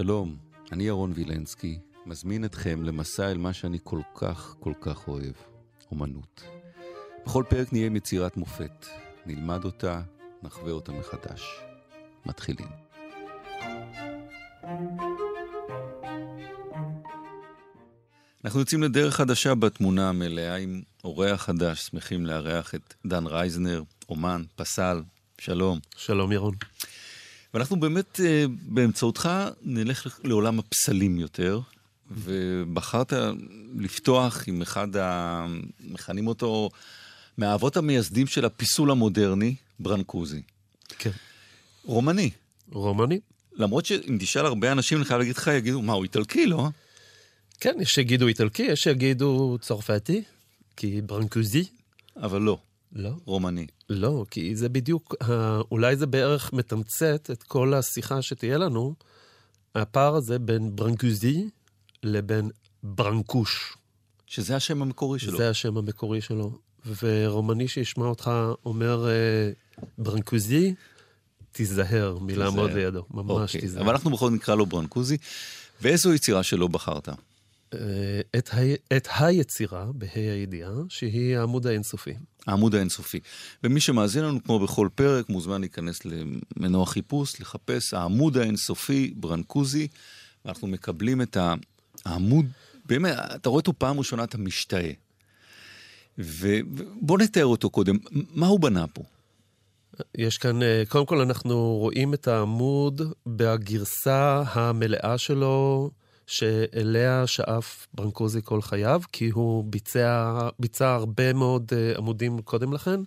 שלום, אני ירון וילנסקי, מזמין אתכם למסע אל מה שאני כל כך כל כך אוהב, אומנות. בכל פרק נהיה עם יצירת מופת, נלמד אותה, נחווה אותה מחדש. מתחילים. אנחנו יוצאים לדרך חדשה בתמונה המלאה עם אורח חדש, שמחים לארח את דן רייזנר, אומן, פסל, שלום. שלום ירון. ואנחנו באמת אה, באמצעותך נלך לעולם הפסלים יותר, ובחרת לפתוח עם אחד ה... מכנים אותו מהאבות המייסדים של הפיסול המודרני, ברנקוזי. כן. רומני. רומני? למרות שאם תשאל הרבה אנשים, אני חייב להגיד לך, יגידו, מה, הוא איטלקי, לא? כן, יש שיגידו איטלקי, יש שיגידו צרפתי, כי ברנקוזי. אבל לא. לא. רומני. לא, כי זה בדיוק, אולי זה בערך מתמצת את כל השיחה שתהיה לנו, הפער הזה בין ברנקוזי לבין ברנקוש. שזה השם המקורי שלו. זה השם המקורי שלו. ורומני שישמע אותך אומר אה, ברנקוזי, תיזהר מלעמוד לידו, ממש אוקיי. תיזהר. אבל אנחנו בכל זאת נקרא לו ברנקוזי. ואיזו יצירה שלו בחרת? אה, את, ה... את היצירה, בה"א הידיעה, שהיא העמוד האינסופי. העמוד האינסופי. ומי שמאזין לנו, כמו בכל פרק, מוזמן להיכנס למנוע חיפוש, לחפש העמוד האינסופי, ברנקוזי, ואנחנו מקבלים את העמוד, באמת, אתה רואה אותו פעם ראשונה, אתה משתאה. ובוא נתאר אותו קודם, מה הוא בנה פה? יש כאן, אה, קודם כל אנחנו רואים את העמוד בגרסה המלאה שלו, שאליה שאף ברנקוזי כל חייו, כי הוא ביצע, ביצע הרבה מאוד uh, עמודים קודם לכן,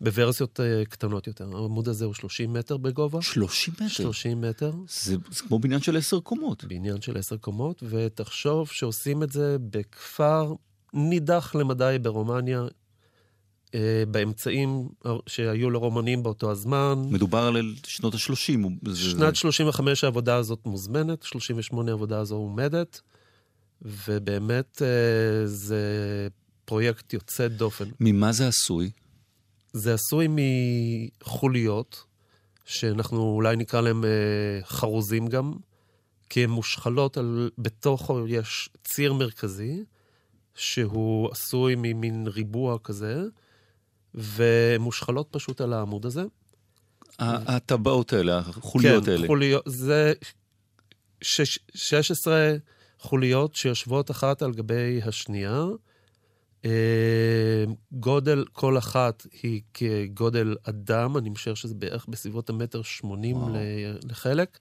בוורסיות uh, קטנות יותר. העמוד הזה הוא 30 מטר בגובה. 30 מטר? 30 מטר. זה, זה כמו בניין של 10 קומות. בניין של 10 קומות, ותחשוב שעושים את זה בכפר נידח למדי ברומניה, באמצעים שהיו לרומנים באותו הזמן. מדובר על שנות ה-30. שנת 35 העבודה הזאת מוזמנת, 38 העבודה הזו עומדת, ובאמת אה, זה פרויקט יוצא דופן. ממה זה עשוי? זה עשוי מחוליות, שאנחנו אולי נקרא להם אה, חרוזים גם, כי הן מושחלות, על, בתוכו יש ציר מרכזי, שהוא עשוי ממין ריבוע כזה, ומושחלות פשוט על העמוד הזה. הטבעות האלה, החוליות כן, האלה. כן, חוליות, זה שש, 16 חוליות שיושבות אחת על גבי השנייה. אה, גודל כל אחת היא כגודל אדם, אני משער שזה בערך בסביבות המטר שמונים לחלק.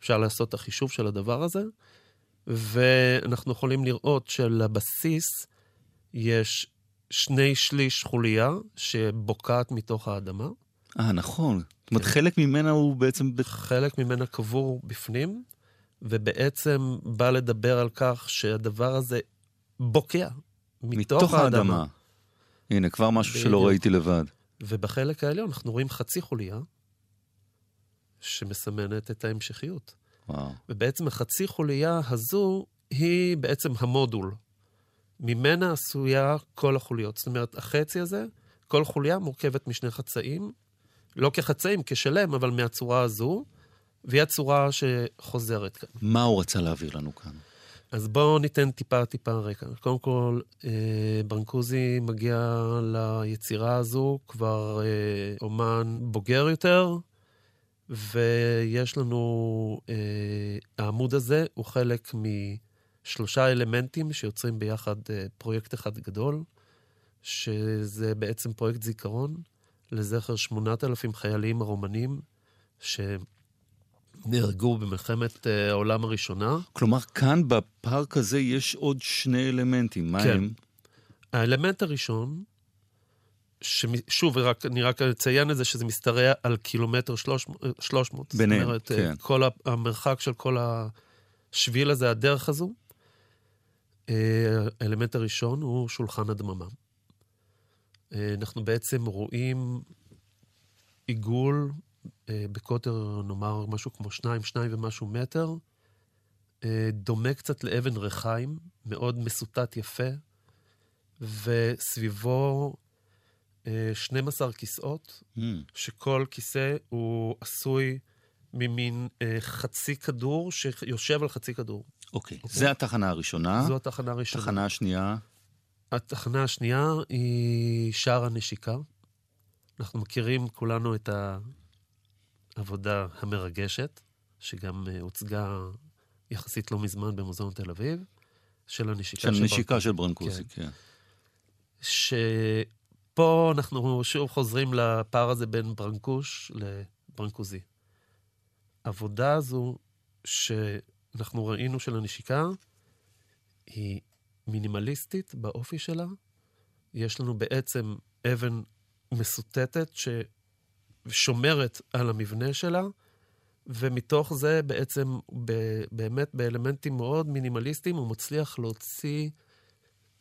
אפשר לעשות את החישוב של הדבר הזה. ואנחנו יכולים לראות שלבסיס יש שני שליש חוליה שבוקעת מתוך האדמה. אה, נכון. זאת אומרת, כן. חלק ממנה הוא בעצם... חלק ממנה קבור בפנים, ובעצם בא לדבר על כך שהדבר הזה בוקע מתוך, מתוך האדמה. האדמה. הנה, כבר משהו בדיוק. שלא ראיתי לבד. ובחלק העליון אנחנו רואים חצי חוליה שמסמנת את ההמשכיות. וואו. ובעצם החצי חוליה הזו היא בעצם המודול. ממנה עשויה כל החוליות. זאת אומרת, החצי הזה, כל חוליה מורכבת משני חצאים, לא כחצאים, כשלם, אבל מהצורה הזו, והיא הצורה שחוזרת כאן. מה הוא רצה להעביר לנו כאן? אז בואו ניתן טיפה טיפה רקע. קודם כל, אה, ברנקוזי מגיע ליצירה הזו כבר אה, אומן בוגר יותר, ויש לנו, אה, העמוד הזה הוא חלק משלושה אלמנטים שיוצרים ביחד אה, פרויקט אחד גדול, שזה בעצם פרויקט זיכרון לזכר 8,000 חיילים הרומנים שנהרגו במלחמת אה, העולם הראשונה. כלומר, כאן בפארק הזה יש עוד שני אלמנטים, מה כן. הם? האלמנט הראשון ששוב, רק, אני רק אציין את זה, שזה משתרע על קילומטר 300. ביניהם, זאת אומרת, כן. כל המרחק של כל השביל הזה, הדרך הזו. אה, האלמנט הראשון הוא שולחן הדממה. אה, אנחנו בעצם רואים עיגול אה, בקוטר, נאמר, משהו כמו שניים, שניים ומשהו מטר, דומה קצת לאבן ריחיים, מאוד מסוטט יפה, וסביבו 12 כיסאות, Mm. שכל כיסא הוא עשוי ממין חצי כדור שיושב על חצי כדור. אוקיי, זה התחנה הראשונה. זו התחנה הראשונה. התחנה השנייה, התחנה השנייה היא שער הנשיקה. אנחנו מכירים כולנו את העבודה המרגשת, שגם אה, הוצגה יחסית לא מזמן במוזיאון תל אביב, של הנשיקה של של נשיקה של ברנקוזי, כן. שפה אנחנו שוב חוזרים לפער הזה בין ברנקוש לברנקוזי. העבודה הזו שאנחנו ראינו של הנשיקה היא מינימליסטית באופי שלה. יש לנו בעצם אבן מסוטטת ששומרת על המבנה שלה, ומתוך זה בעצם, ב- באמת באלמנטים מאוד מינימליסטיים, הוא מצליח להוציא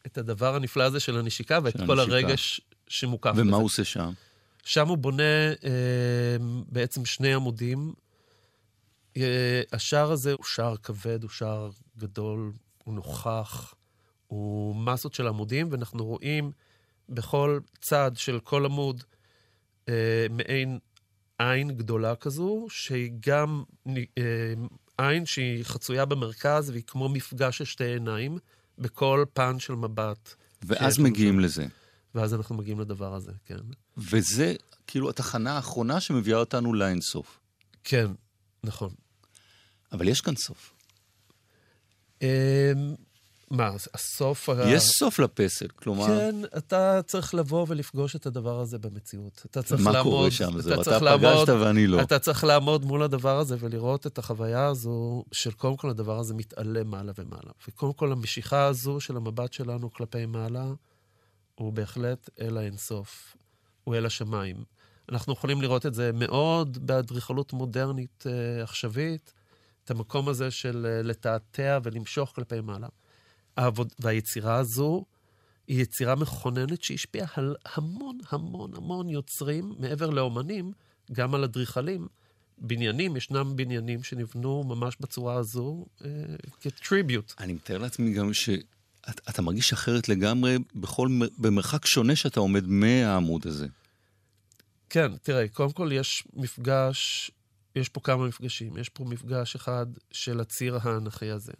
את הדבר הנפלא הזה של הנשיקה ואת של כל הנשיקה. הרגש שמוקף ומה בזה. הוא עושה שם? שם הוא בונה אה, בעצם שני עמודים. אה, השער הזה הוא שער כבד, הוא שער גדול, הוא נוכח, הוא מסות של עמודים, ואנחנו רואים בכל צד של כל עמוד אה, מעין עין גדולה כזו, שהיא גם אה, עין שהיא חצויה במרכז, והיא כמו מפגש של שתי עיניים בכל פן של מבט. ואז מגיעים שם. לזה. ואז אנחנו מגיעים לדבר הזה, כן. וזה כאילו התחנה האחרונה שמביאה אותנו לאינסוף. כן, נכון. אבל יש כאן סוף. אמ, מה, הסוף... יש סוף לפסל, כלומר, כן, אתה צריך לבוא ולפגוש את הדבר הזה במציאות. אתה צריך מה לעמוד... קורה שם? זהו, אתה צריך פגשת ואני לא. אתה צריך לעמוד מול הדבר הזה ולראות את החוויה הזו של קודם כל הדבר הזה מתעלה מעלה ומעלה. וקודם כל המשיכה הזו של המבט שלנו כלפי מעלה, הוא בהחלט אל האינסוף, הוא אל השמיים. אנחנו יכולים לראות את זה מאוד באדריכלות מודרנית אה, עכשווית, את המקום הזה של אה, לתעתע ולמשוך כלפי מעלה. העבוד, והיצירה הזו היא יצירה מכוננת שהשפיעה על המון המון המון יוצרים, מעבר לאומנים, גם על אדריכלים. בניינים, ישנם בניינים שנבנו ממש בצורה הזו אה, כטריביוט. אני מתאר לעצמי גם שאתה מרגיש אחרת לגמרי בכל, במרחק שונה שאתה עומד מהעמוד הזה. כן, תראה, קודם כל יש מפגש, יש פה כמה מפגשים. יש פה מפגש אחד של הציר האנכי הזה.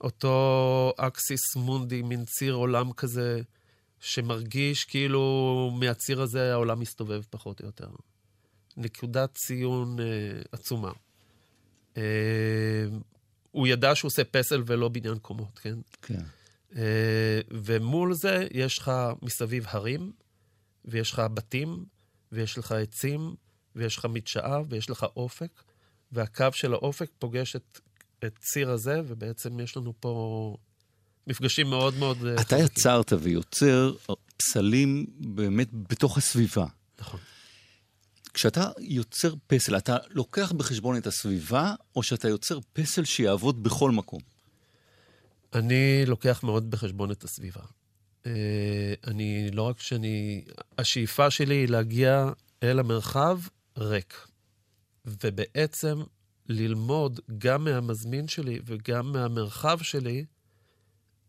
אותו אקסיס מונדי, מין ציר עולם כזה, שמרגיש כאילו מהציר הזה העולם מסתובב פחות או יותר. נקודת ציון אה, עצומה. אה, הוא ידע שהוא עושה פסל ולא בניין קומות, כן? כן. אה, ומול זה יש לך מסביב הרים, ויש לך בתים, ויש לך עצים, ויש לך מדשאה, ויש לך אופק, והקו של האופק פוגש את, את ציר הזה, ובעצם יש לנו פה מפגשים מאוד מאוד... אה, אתה חזקים. יצרת ויוצר פסלים באמת בתוך הסביבה. נכון. כשאתה יוצר פסל, אתה לוקח בחשבון את הסביבה, או שאתה יוצר פסל שיעבוד בכל מקום? אני לוקח מאוד בחשבון את הסביבה. אה, אני, לא רק שאני... השאיפה שלי היא להגיע אל המרחב ריק. ובעצם ללמוד גם מהמזמין שלי וגם מהמרחב שלי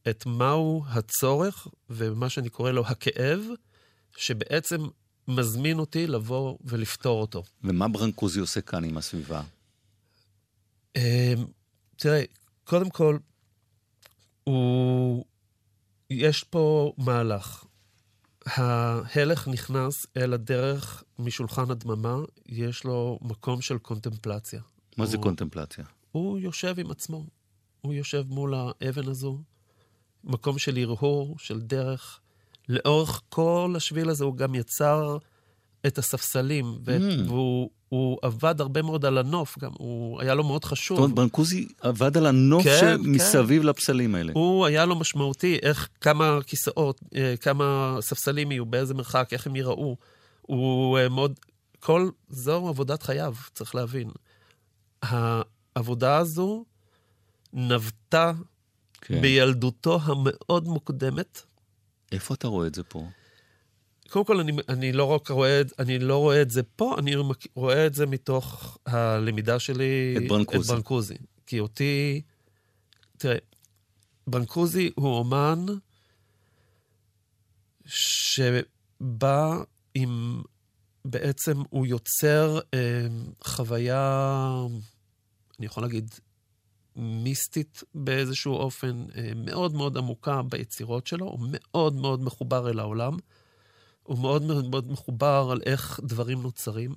את מהו הצורך ומה שאני קורא לו הכאב, שבעצם מזמין אותי לבוא ולפתור אותו. ומה ברנקוזי עושה כאן עם הסביבה? אה, תראה, קודם כל, הוא... יש פה מהלך. ההלך נכנס אל הדרך משולחן הדממה, יש לו מקום של קונטמפלציה. מה זה הוא- קונטמפלציה? הוא יושב עם עצמו. הוא יושב מול האבן הזו, מקום של הרהור, של דרך. לאורך כל השביל הזה הוא גם יצר את הספסלים, ואת, Mm. והוא הוא עבד הרבה מאוד על הנוף, גם הוא היה לו מאוד זאת חשוב. אומרת, ברנקוזי עבד על הנוף כן, שמסביב לפסלים האלה. הוא היה לו משמעותי, איך, כמה כיסאות, אה, כמה ספסלים יהיו, באיזה מרחק, איך הם ייראו. הוא אה, מאוד, כל, זו עבודת חייו, צריך להבין. העבודה הזו נבטה כן. בילדותו המאוד מוקדמת. איפה אתה רואה את זה פה? קודם כל, אני, אני, לא רק רואה, את- אני לא רואה את זה פה, אני רואה את זה מתוך הלמידה שלי... את ברנקוזי. את ברנקוזי. כי אותי... תראה, ברנקוזי הוא אומן שבא עם בעצם הוא יוצר אה, חוויה, אני יכול להגיד, מיסטית באיזשהו אופן, אה, מאוד מאוד עמוקה ביצירות שלו, הוא מאוד מאוד מחובר אל העולם, הוא מאוד מאוד מחובר על איך דברים נוצרים.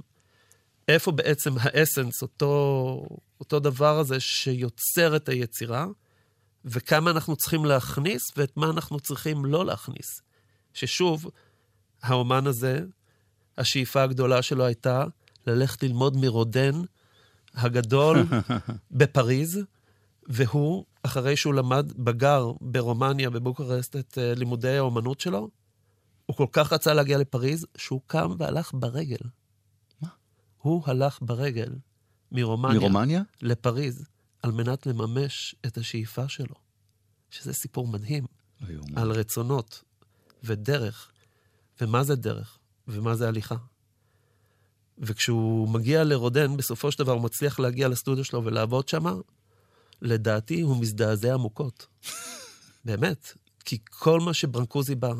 איפה בעצם האסנס, אותו, אותו דבר הזה שיוצר את היצירה, וכמה אנחנו צריכים להכניס ואת מה אנחנו צריכים לא להכניס. ששוב, האומן הזה, השאיפה הגדולה שלו הייתה ללכת ללמוד מרודן הגדול בפריז, והוא, אחרי שהוא למד, בגר ברומניה, בבוקרסט, את uh, לימודי האומנות שלו, הוא כל כך רצה להגיע לפריז, שהוא קם והלך ברגל. מה? הוא הלך ברגל מרומניה, מרומניה? לפריז, על מנת לממש את השאיפה שלו. שזה סיפור מדהים, היום. על רצונות ודרך, ומה זה דרך, ומה זה הליכה. וכשהוא מגיע לרודן, בסופו של דבר הוא מצליח להגיע לסטודיו שלו ולעבוד שם, לדעתי הוא מזדעזע עמוקות. באמת. כי כל מה שברנקוזי בא,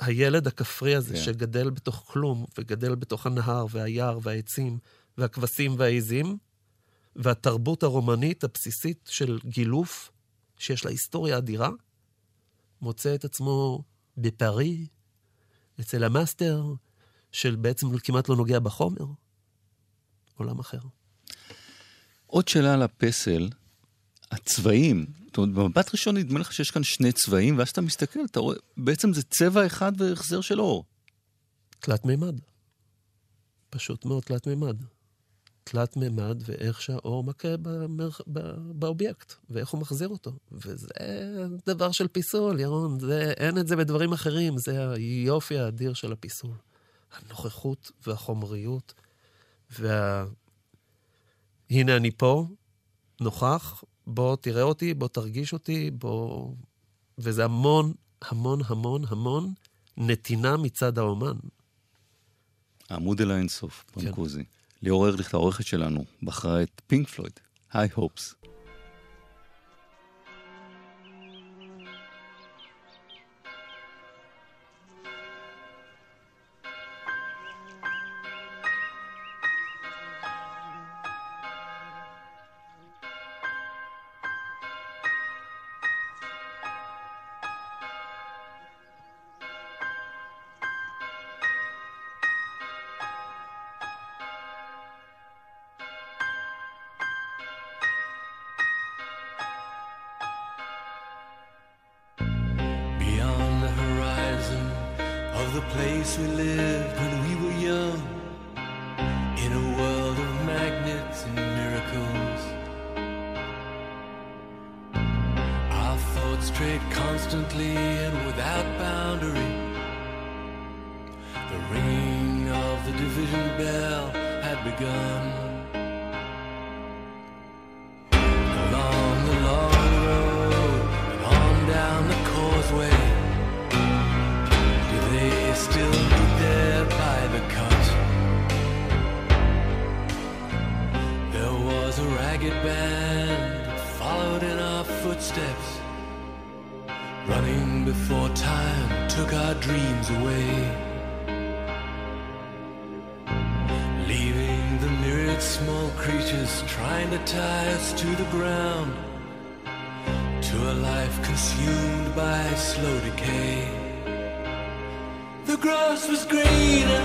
הילד הכפרי הזה כן. שגדל בתוך כלום, וגדל בתוך הנהר והיער והעצים והכבשים והעיזים, והתרבות הרומנית הבסיסית של גילוף, שיש לה היסטוריה אדירה, מוצא את עצמו בפארי, אצל המאסטר, של בעצם כמעט לא נוגע בחומר. עולם אחר. עוד שאלה על הפסל, הצבעים. זאת אומרת, במבט ראשון נדמה לך שיש כאן שני צבעים, ואז אתה מסתכל, אתה רואה, בעצם זה צבע אחד והחזר של אור. תלת מימד. פשוט מאוד תלת מימד. תלת מימד ואיך שהאור מכה במרח... ב- באובייקט, ואיך הוא מחזיר אותו. וזה דבר של פיסול, ירון, זה... אין את זה בדברים אחרים, זה היופי האדיר של הפיסול. הנוכחות והחומריות, וה... הנה אני פה, נוכח, בוא תראה אותי, בוא תרגיש אותי, בוא... וזה המון, המון, המון, המון נתינה מצד האומן. העמוד אל האינסוף, כן. ליאור ארליך, העורכת שלנו, בחרה את פינק פלויד, היי הופס. Place we lived when we were young, in a world of magnets and miracles. Our thoughts strayed constantly and without boundary. The ringing of the division bell had begun. Trying to tie us to the ground to a life consumed by slow decay. The grass was greener,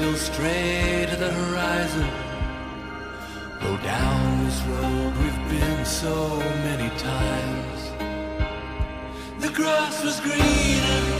Still stray to the horizon. Go down this road we've been so many times. The grass was green and